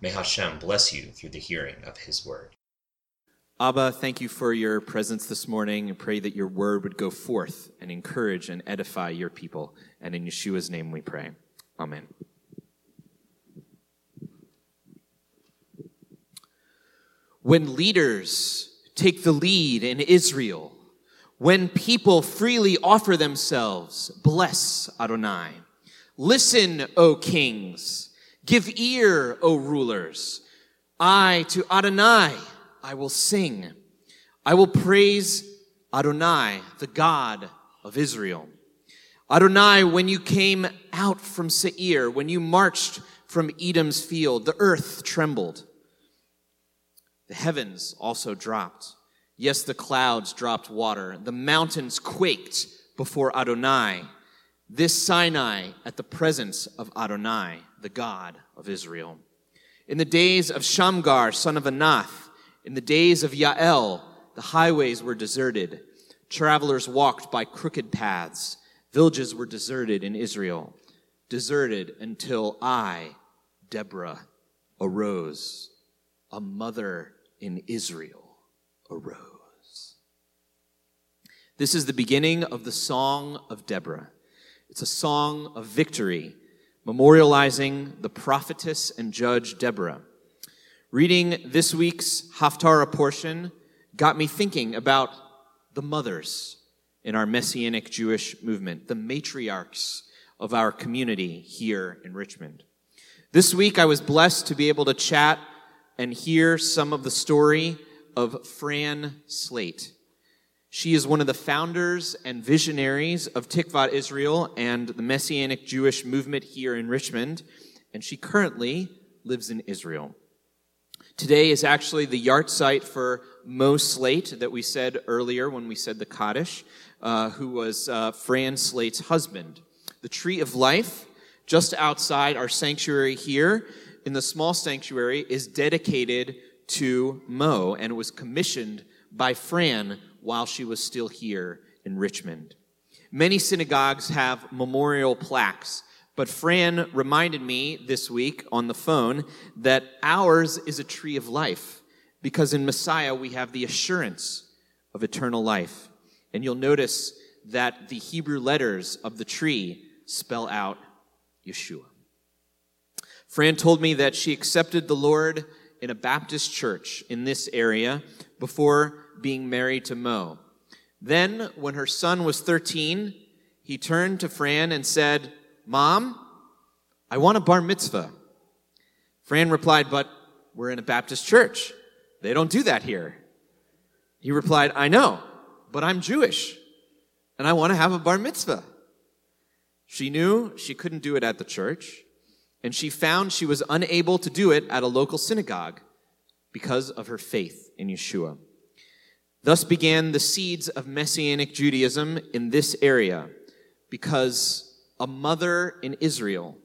May Hashem bless you through the hearing of His word. Abba, thank you for your presence this morning and pray that your word would go forth and encourage and edify your people. And in Yeshua's name we pray. Amen. When leaders take the lead in Israel, when people freely offer themselves, bless Adonai. Listen, O kings. Give ear, O rulers. I to Adonai I will sing. I will praise Adonai, the God of Israel. Adonai, when you came out from Seir, when you marched from Edom's field, the earth trembled. The heavens also dropped. Yes, the clouds dropped water. The mountains quaked before Adonai. This Sinai at the presence of Adonai the God of Israel. In the days of Shamgar, son of Anath, in the days of Yael, the highways were deserted. Travelers walked by crooked paths. Villages were deserted in Israel, deserted until I, Deborah, arose. A mother in Israel arose. This is the beginning of the Song of Deborah. It's a song of victory memorializing the prophetess and judge Deborah. Reading this week's Haftarah portion got me thinking about the mothers in our Messianic Jewish movement, the matriarchs of our community here in Richmond. This week, I was blessed to be able to chat and hear some of the story of Fran Slate. She is one of the founders and visionaries of Tikvat Israel and the Messianic Jewish movement here in Richmond, and she currently lives in Israel. Today is actually the yahrzeit for Mo Slate that we said earlier when we said the Kaddish, uh, who was uh, Fran Slate's husband. The Tree of Life, just outside our sanctuary here, in the small sanctuary, is dedicated to Mo, and was commissioned by Fran while she was still here in Richmond. Many synagogues have memorial plaques, but Fran reminded me this week on the phone that ours is a tree of life because in Messiah we have the assurance of eternal life. And you'll notice that the Hebrew letters of the tree spell out Yeshua. Fran told me that she accepted the Lord in a Baptist church in this area before being married to Mo. Then, when her son was 13, he turned to Fran and said, Mom, I want a bar mitzvah. Fran replied, But we're in a Baptist church. They don't do that here. He replied, I know, but I'm Jewish and I want to have a bar mitzvah. She knew she couldn't do it at the church, and she found she was unable to do it at a local synagogue because of her faith in Yeshua. Thus began the seeds of Messianic Judaism in this area, because a mother in Israel,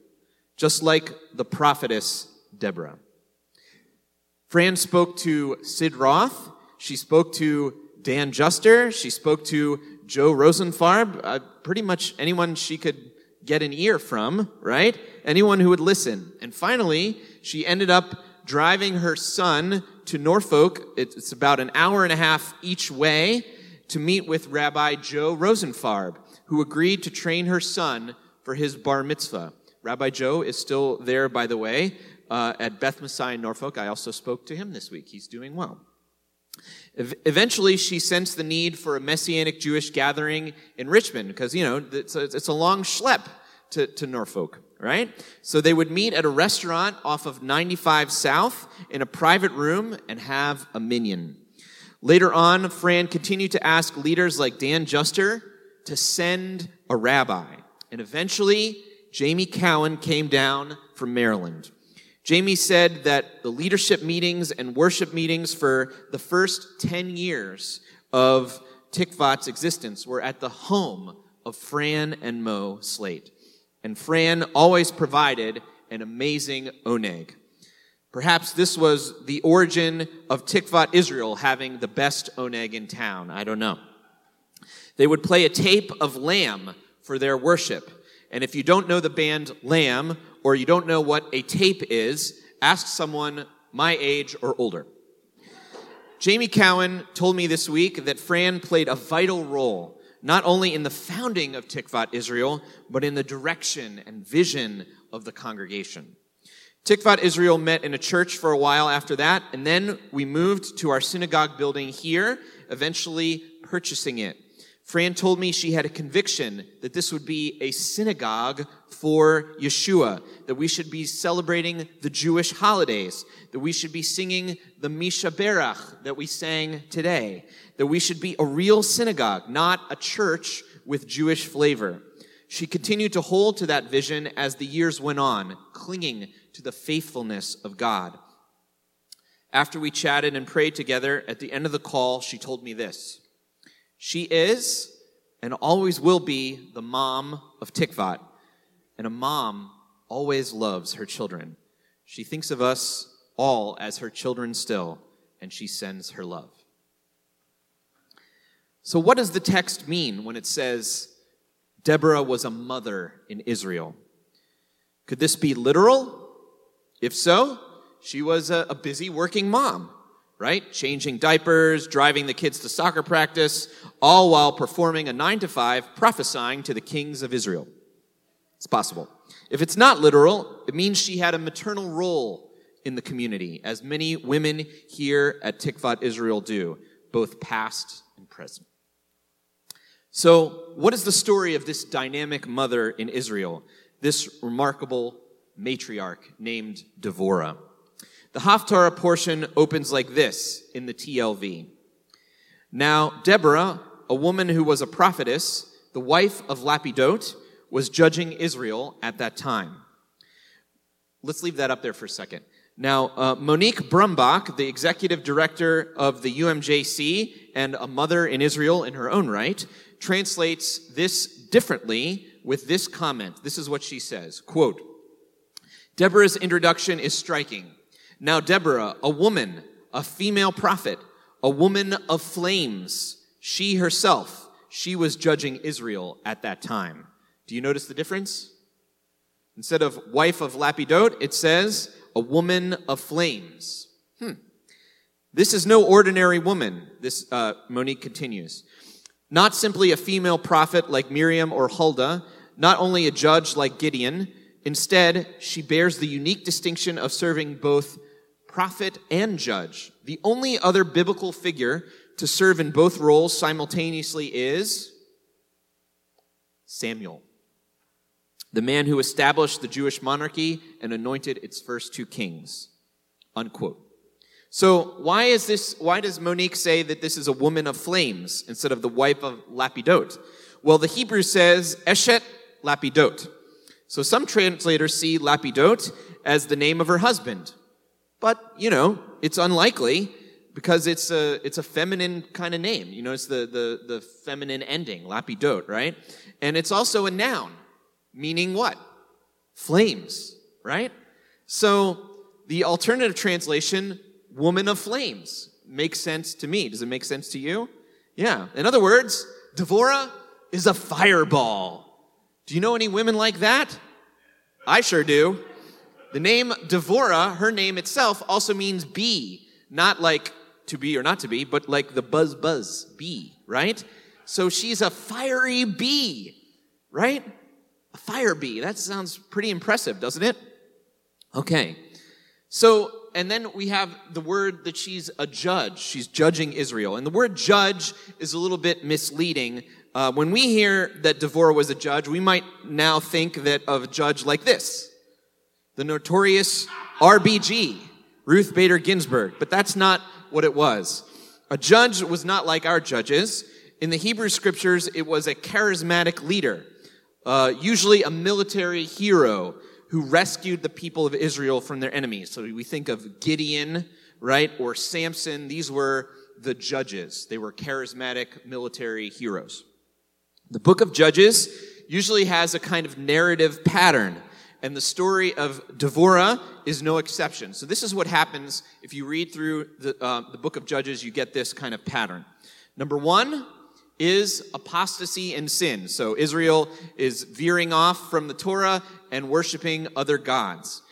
just like the prophetess Deborah. Fran spoke to Sid Roth. She spoke to Dan Juster. She spoke to Joe Rosenfarb. Uh, pretty much anyone she could get an ear from, right? Anyone who would listen. And finally, she ended up driving her son to Norfolk. It's about an hour and a half each way to meet with Rabbi Joe Rosenfarb, who agreed to train her son for his bar mitzvah. Rabbi Joe is still there, by the way, uh, at Beth Messiah in Norfolk. I also spoke to him this week. He's doing well. Eventually, she sensed the need for a Messianic Jewish gathering in Richmond because, you know, it's a, it's a long schlep to, to Norfolk right? So they would meet at a restaurant off of 95 South in a private room and have a minyan. Later on, Fran continued to ask leaders like Dan Juster to send a rabbi. And eventually, Jamie Cowan came down from Maryland. Jamie said that the leadership meetings and worship meetings for the first 10 years of Tikvat's existence were at the home of Fran and Mo Slate. And Fran always provided an amazing oneg. Perhaps this was the origin of Tikvat Israel having the best oneg in town. I don't know. They would play a tape of Lamb for their worship. And if you don't know the band Lamb, or you don't know what a tape is, ask someone my age or older. Jamie Cowan told me this week that Fran played a vital role, not only in the founding of Tikvat Israel, but in the direction and vision of the congregation. Tikvat Israel met in a church for a while after that, and then we moved to our synagogue building here, eventually purchasing it. Fran told me she had a conviction that this would be a synagogue for Yeshua, that we should be celebrating the Jewish holidays, that we should be singing the Mi Sheberach that we sang today, that we should be a real synagogue, not a church with Jewish flavor. She continued to hold to that vision as the years went on, clinging to the faithfulness of God. After we chatted and prayed together, at the end of the call, she told me this. She is and always will be the mom of Tikvat. And a mom always loves her children. She thinks of us all as her children still, and she sends her love. So, what does the text mean when it says Deborah was a mother in Israel? Could this be literal? If so, she was a, a busy working mom, right? Changing diapers, driving the kids to soccer practice, all while performing a nine to five prophesying to the kings of Israel. It's possible. If it's not literal, it means she had a maternal role in the community, as many women here at Tikvat Israel do, both past and present. So, what is the story of this dynamic mother in Israel, this remarkable matriarch named Devorah. The Haftarah portion opens like this in the TLV. Now, Deborah, a woman who was a prophetess, the wife of Lapidot, was judging Israel at that time. Let's leave that up there for a second. Now, uh, Monique Brumbach, the executive director of the UMJC and a mother in Israel in her own right, translates this differently with this comment. This is what she says, quote, Deborah's introduction is striking. Now, Deborah, a woman, a female prophet, a woman of flames, she herself, she was judging Israel at that time. Do you notice the difference? Instead of wife of Lapidot, it says a woman of flames. Hmm. This is no ordinary woman, this uh, Monique continues. Not simply a female prophet like Miriam or Huldah, not only a judge like Gideon, Instead, she bears the unique distinction of serving both prophet and judge. The only other biblical figure to serve in both roles simultaneously is Samuel, the man who established the Jewish monarchy and anointed its first two kings. Unquote. So why is this, why does Monique say that this is a woman of flames instead of the wife of Lapidot? Well, the Hebrew says Eshet Lapidot. So some translators see Lapidot as the name of her husband. But, you know, it's unlikely because it's a, it's a feminine kind of name. You notice the, the, the feminine ending, Lapidot, right? And it's also a noun, meaning what? Flames, right? So the alternative translation, woman of flames, makes sense to me. Does it make sense to you? Yeah. In other words, Devorah is a fireball. Do you know any women like that? I sure do. The name Devorah, her name itself, also means bee. Not like to be or not to be, but like the buzz buzz bee, right? So she's a fiery bee, right? Fire bee. That sounds pretty impressive, doesn't it? Okay. So, and then we have the word that she's a judge. She's judging Israel. And the word judge is a little bit misleading uh, when we hear that Devorah was a judge, we might now think that of a judge like this, the notorious RBG, Ruth Bader Ginsburg. But that's not what it was. A judge was not like our judges. In the Hebrew scriptures, it was a charismatic leader, uh, usually a military hero who rescued the people of Israel from their enemies. So we think of Gideon, right, or Samson. These were the judges. They were charismatic military heroes. The book of Judges usually has a kind of narrative pattern, and the story of Devorah is no exception. So this is what happens if you read through the, uh, the book of Judges, you get this kind of pattern. Number one is apostasy and sin. So Israel is veering off from the Torah and worshiping other gods.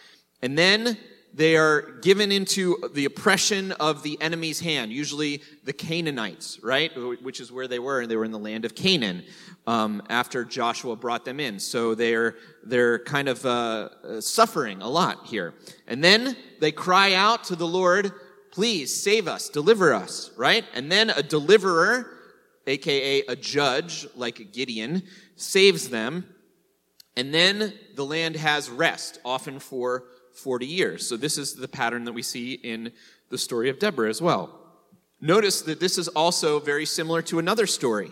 And then they are given into the oppression of the enemy's hand, usually the Canaanites, right? Which is where they were. and They were in the land of Canaan um, after Joshua brought them in. So they're, they're kind of uh, suffering a lot here. And then they cry out to the Lord, please save us, deliver us, right? And then a deliverer, aka a judge like Gideon, saves them. And then the land has rest, often for 40 years. So this is the pattern that we see in the story of Deborah as well. Notice that this is also very similar to another story.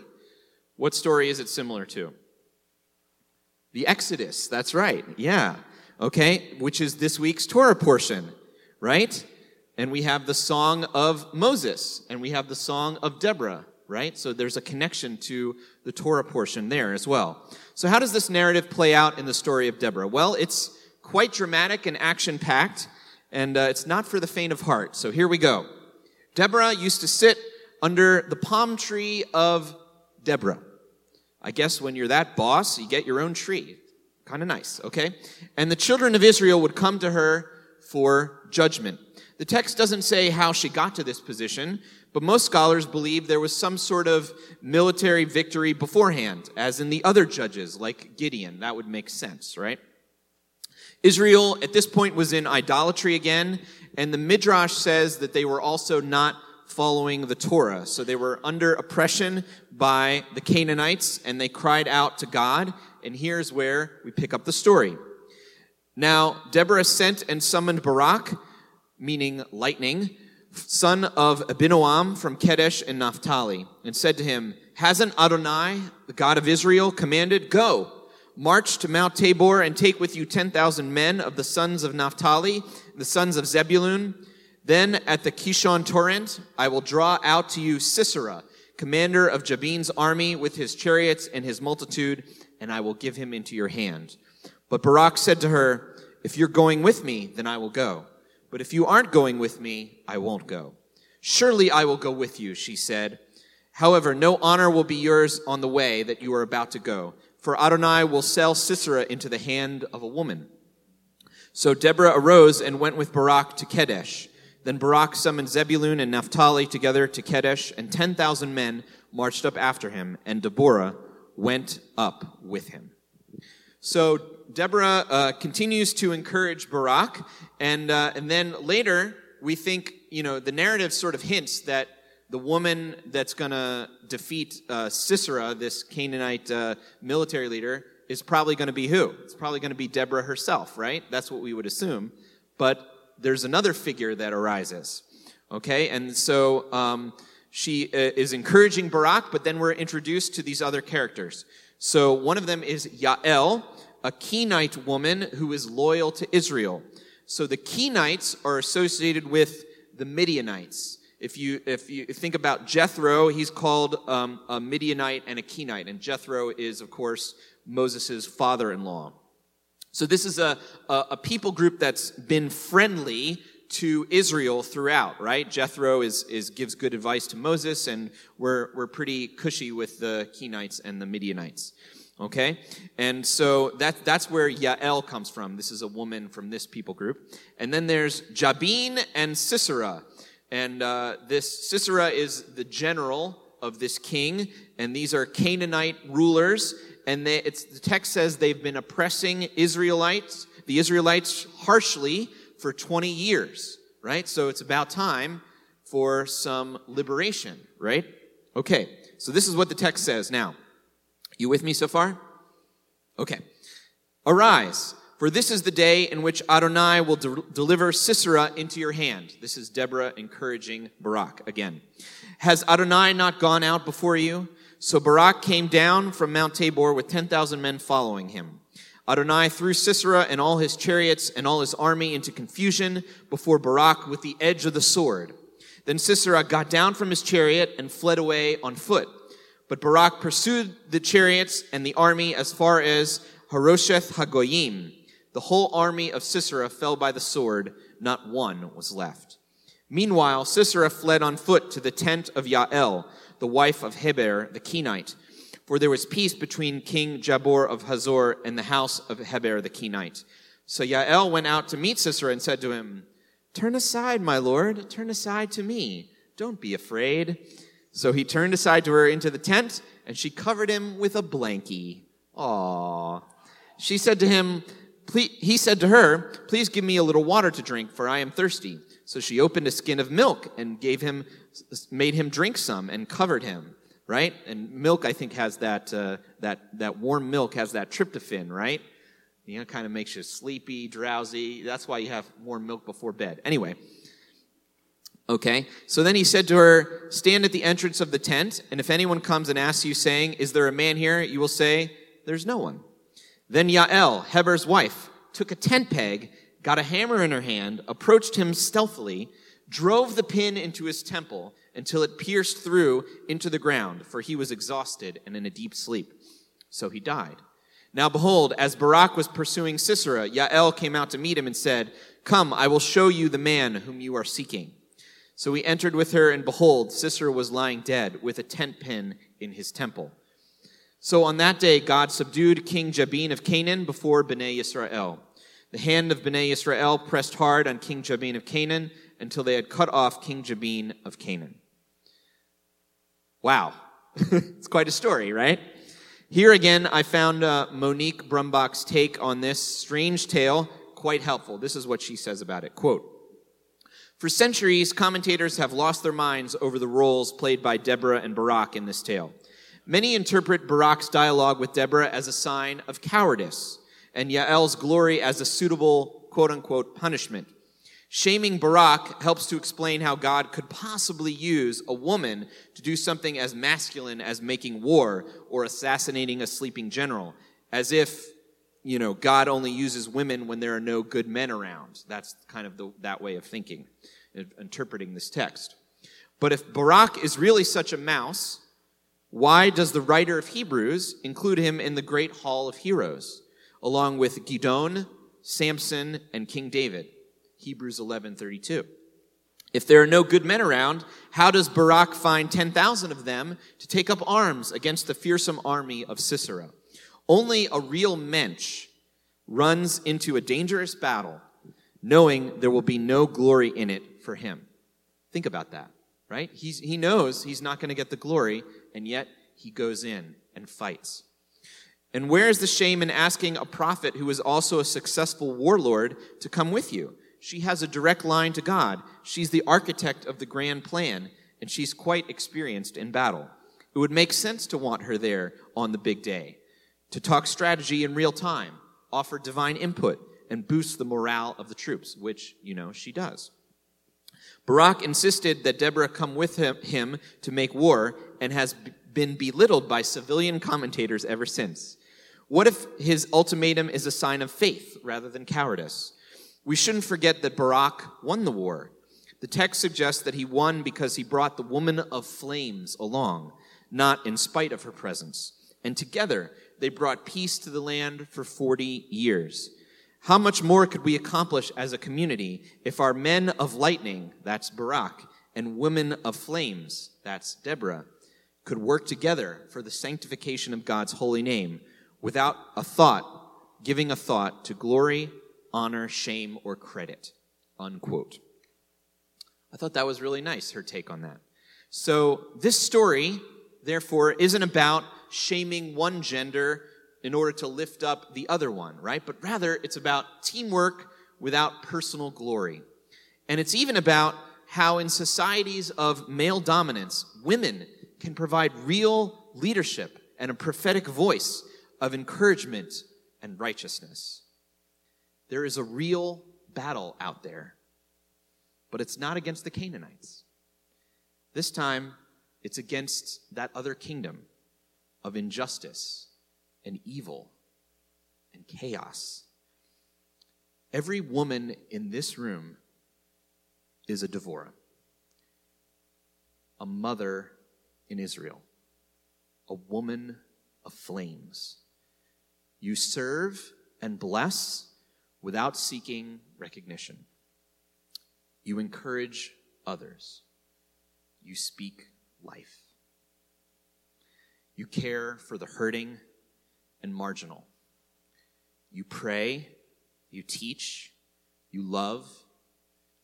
What story is it similar to? The Exodus. That's right. Yeah. Okay. Which is this week's Torah portion, right? And we have the song of Moses and we have the song of Deborah, right? So there's a connection to the Torah portion there as well. So how does this narrative play out in the story of Deborah? Well, it's quite dramatic and action packed, and uh, it's not for the faint of heart. So here we go. Deborah used to sit under the palm tree of Deborah. I guess when you're that boss, you get your own tree. Kind of nice, okay? And the children of Israel would come to her for judgment. The text doesn't say how she got to this position, but most scholars believe there was some sort of military victory beforehand, as in the other judges, like Gideon. That would make sense, right? Israel at this point was in idolatry again, and the Midrash says that they were also not following the Torah. So they were under oppression by the Canaanites, and they cried out to God. And here's where we pick up the story. Now, Deborah sent and summoned Barak, meaning lightning, son of Abinoam from Kedesh and Naphtali, and said to him, Hasn't Adonai, the God of Israel, commanded, Go, March to Mount Tabor and take with you 10,000 men of the sons of Naphtali, the sons of Zebulun. Then at the Kishon torrent, I will draw out to you Sisera, commander of Jabin's army with his chariots and his multitude, and I will give him into your hand. But Barak said to her, If you're going with me, then I will go. But if you aren't going with me, I won't go. Surely I will go with you, she said. However, no honor will be yours on the way that you are about to go for Adonai will sell Sisera into the hand of a woman. So Deborah arose and went with Barak to Kedesh. Then Barak summoned Zebulun and Naphtali together to Kedesh, and 10,000 men marched up after him, and Deborah went up with him. So Deborah uh, continues to encourage Barak, and, uh, and then later we think, you know, the narrative sort of hints that the woman that's going to defeat uh, Sisera, this Canaanite uh, military leader, is probably going to be who? It's probably going to be Deborah herself, right? That's what we would assume. But there's another figure that arises. Okay, and so um, she uh, is encouraging Barak, but then we're introduced to these other characters. So one of them is Yael, a Kenite woman who is loyal to Israel. So the Kenites are associated with the Midianites. If you, if you think about Jethro, he's called um, a Midianite and a Kenite. And Jethro is, of course, Moses' father in law. So this is a, a, a, people group that's been friendly to Israel throughout, right? Jethro is, is, gives good advice to Moses, and we're, we're pretty cushy with the Kenites and the Midianites. Okay? And so that, that's where Yael comes from. This is a woman from this people group. And then there's Jabin and Sisera. And uh, this Sisera is the general of this king, and these are Canaanite rulers. And they, the text says they've been oppressing Israelites, the Israelites, harshly for 20 years, right? So it's about time for some liberation, right? Okay, so this is what the text says. Now, you with me so far? Okay. Arise, for this is the day in which Adonai will de- deliver Sisera into your hand. This is Deborah encouraging Barak again. Has Adonai not gone out before you? So Barak came down from Mount Tabor with 10,000 men following him. Adonai threw Sisera and all his chariots and all his army into confusion before Barak with the edge of the sword. Then Sisera got down from his chariot and fled away on foot. But Barak pursued the chariots and the army as far as Harosheth Hagoyim. The whole army of Sisera fell by the sword, not one was left. Meanwhile, Sisera fled on foot to the tent of Yael, the wife of Heber the Kenite, for there was peace between King Jabin of Hazor and the house of Heber the Kenite. So Yael went out to meet Sisera and said to him, Turn aside, my lord, turn aside to me. Don't be afraid. So he turned aside to her into the tent, and she covered him with a blankie. Aww. She said to him, he said to her, Please give me a little water to drink, for I am thirsty. So she opened a skin of milk and gave him, made him drink some and covered him, right? And milk, I think, has that, uh, that, that warm milk has that tryptophan, right? You know, kind of makes you sleepy, drowsy. That's why you have warm milk before bed. Anyway, okay. So then he said to her, Stand at the entrance of the tent, and if anyone comes and asks you, saying, Is there a man here? You will say, There's no one. Then Yael, Heber's wife, took a tent peg, got a hammer in her hand, approached him stealthily, drove the pin into his temple until it pierced through into the ground, for he was exhausted and in a deep sleep. So he died. Now behold, as Barak was pursuing Sisera, Yael came out to meet him and said, Come, I will show you the man whom you are seeking. So he entered with her, and behold, Sisera was lying dead with a tent pin in his temple. So on that day, God subdued King Jabin of Canaan before Bnei Israel. The hand of Bnei Israel pressed hard on King Jabin of Canaan until they had cut off King Jabin of Canaan. Wow. it's quite a story, right? Here again, I found uh, Monique Brumbach's take on this strange tale quite helpful. This is what she says about it. Quote, for centuries, commentators have lost their minds over the roles played by Deborah and Barak in this tale. Many interpret Barak's dialogue with Deborah as a sign of cowardice and Yael's glory as a suitable quote unquote punishment. Shaming Barak helps to explain how God could possibly use a woman to do something as masculine as making war or assassinating a sleeping general, as if, you know, God only uses women when there are no good men around. That's kind of the, that way of thinking, interpreting this text. But if Barak is really such a mouse, why does the writer of Hebrews include him in the great hall of heroes, along with Gideon, Samson, and King David? Hebrews 11:32. If there are no good men around, how does Barak find 10,000 of them to take up arms against the fearsome army of Sisera? Only a real mensch runs into a dangerous battle knowing there will be no glory in it for him. Think about that, right? He's, he knows he's not going to get the glory and yet he goes in and fights. And where is the shame in asking a prophet who is also a successful warlord to come with you? She has a direct line to God. She's the architect of the grand plan, and she's quite experienced in battle. It would make sense to want her there on the big day, to talk strategy in real time, offer divine input, and boost the morale of the troops, which, you know, she does. Barak insisted that Deborah come with him, to make war and has been belittled by civilian commentators ever since. What if his ultimatum is a sign of faith rather than cowardice? We shouldn't forget that Barak won the war. The text suggests that he won because he brought the woman of flames along, not in spite of her presence. And together, they brought peace to the land for 40 years. How much more could we accomplish as a community if our men of lightning, that's Barak, and women of flames, that's Deborah, could work together for the sanctification of God's holy name without a thought, giving a thought to glory, honor, shame, or credit. Unquote. I thought that was really nice, her take on that. So, this story, therefore, isn't about shaming one gender in order to lift up the other one, right? But rather, it's about teamwork without personal glory. And it's even about how, in societies of male dominance, women can provide real leadership and a prophetic voice of encouragement and righteousness. There is a real battle out there, but it's not against the Canaanites. This time, it's against that other kingdom of injustice and evil and chaos. Every woman in this room is a Devorah, a mother in Israel, a woman of flames. You serve and bless without seeking recognition. You encourage others. You speak life. You care for the hurting and marginal. You pray, you teach, you love,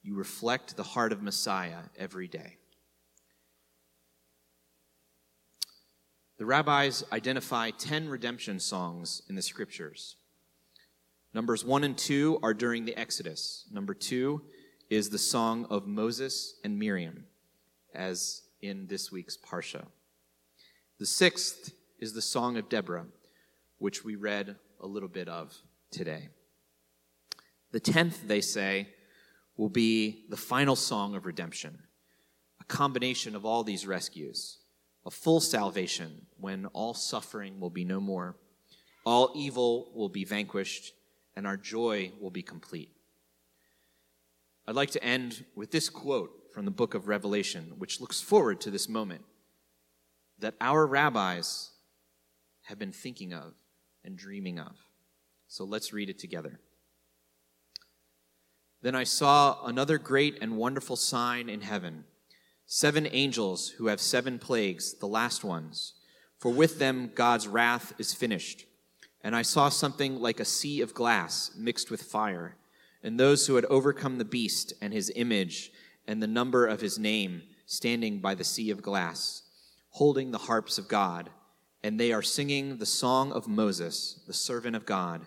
you reflect the heart of Messiah every day. The rabbis identify 10 redemption songs in the scriptures. Numbers 1 and 2 are during the Exodus. Number 2 is the song of Moses and Miriam, as in this week's Parsha. The sixth is the Song of Deborah, which we read a little bit of today. The tenth, they say, will be the final song of redemption, a combination of all these rescues, a full salvation when all suffering will be no more, all evil will be vanquished, and our joy will be complete. I'd like to end with this quote from the book of Revelation, which looks forward to this moment that our rabbis have been thinking of and dreaming of. So let's read it together. Then I saw another great and wonderful sign in heaven seven angels who have seven plagues, the last ones, for with them God's wrath is finished. And I saw something like a sea of glass mixed with fire, and those who had overcome the beast and his image and the number of his name standing by the sea of glass holding the harps of God, and they are singing the song of Moses, the servant of God,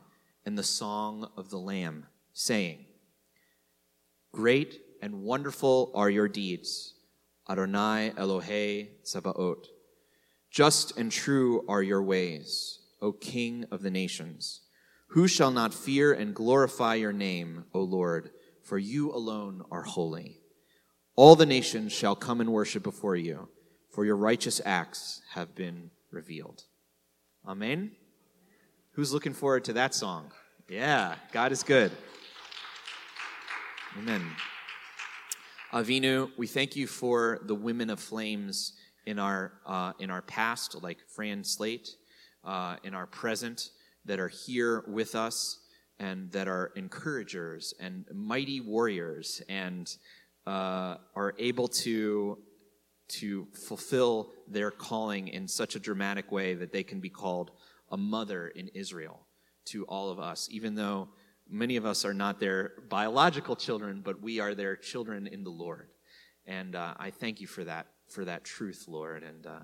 and the song of the Lamb, saying, Great and wonderful are your deeds, Adonai Elohe Tsebaot. Just and true are your ways, O King of the nations. Who shall not fear and glorify your name, O Lord, for you alone are holy. All the nations shall come and worship before you for your righteous acts have been revealed. Amen. Who's looking forward to that song? Yeah, God is good. Amen. Avinu, we thank you for the women of flames in our uh, in our past, like Fran Slate, uh, in our present, that are here with us and that are encouragers and mighty warriors and uh, are able to to fulfill their calling in such a dramatic way that they can be called a mother in Israel to all of us, even though many of us are not their biological children, but we are their children in the Lord. And uh, I thank you for that, for that truth, Lord. And uh,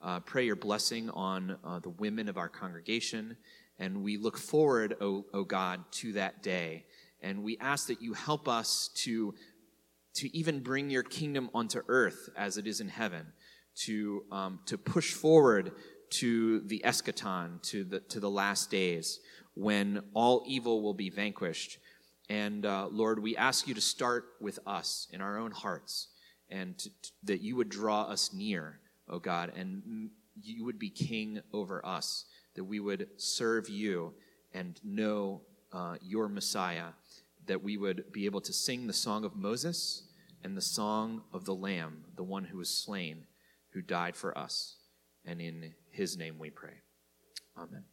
uh, pray your blessing on uh, the women of our congregation. And we look forward, O oh, oh God, to that day. And we ask that you help us to to even bring your kingdom onto earth as it is in heaven, to, um, to push forward to the eschaton, to the, to the last days, when all evil will be vanquished. And uh, Lord, we ask you to start with us in our own hearts, and to, to, that you would draw us near, O oh God, and you would be king over us, that we would serve you and know uh, your Messiah that we would be able to sing the song of Moses and the song of the Lamb, the one who was slain, who died for us. And in his name we pray. Amen.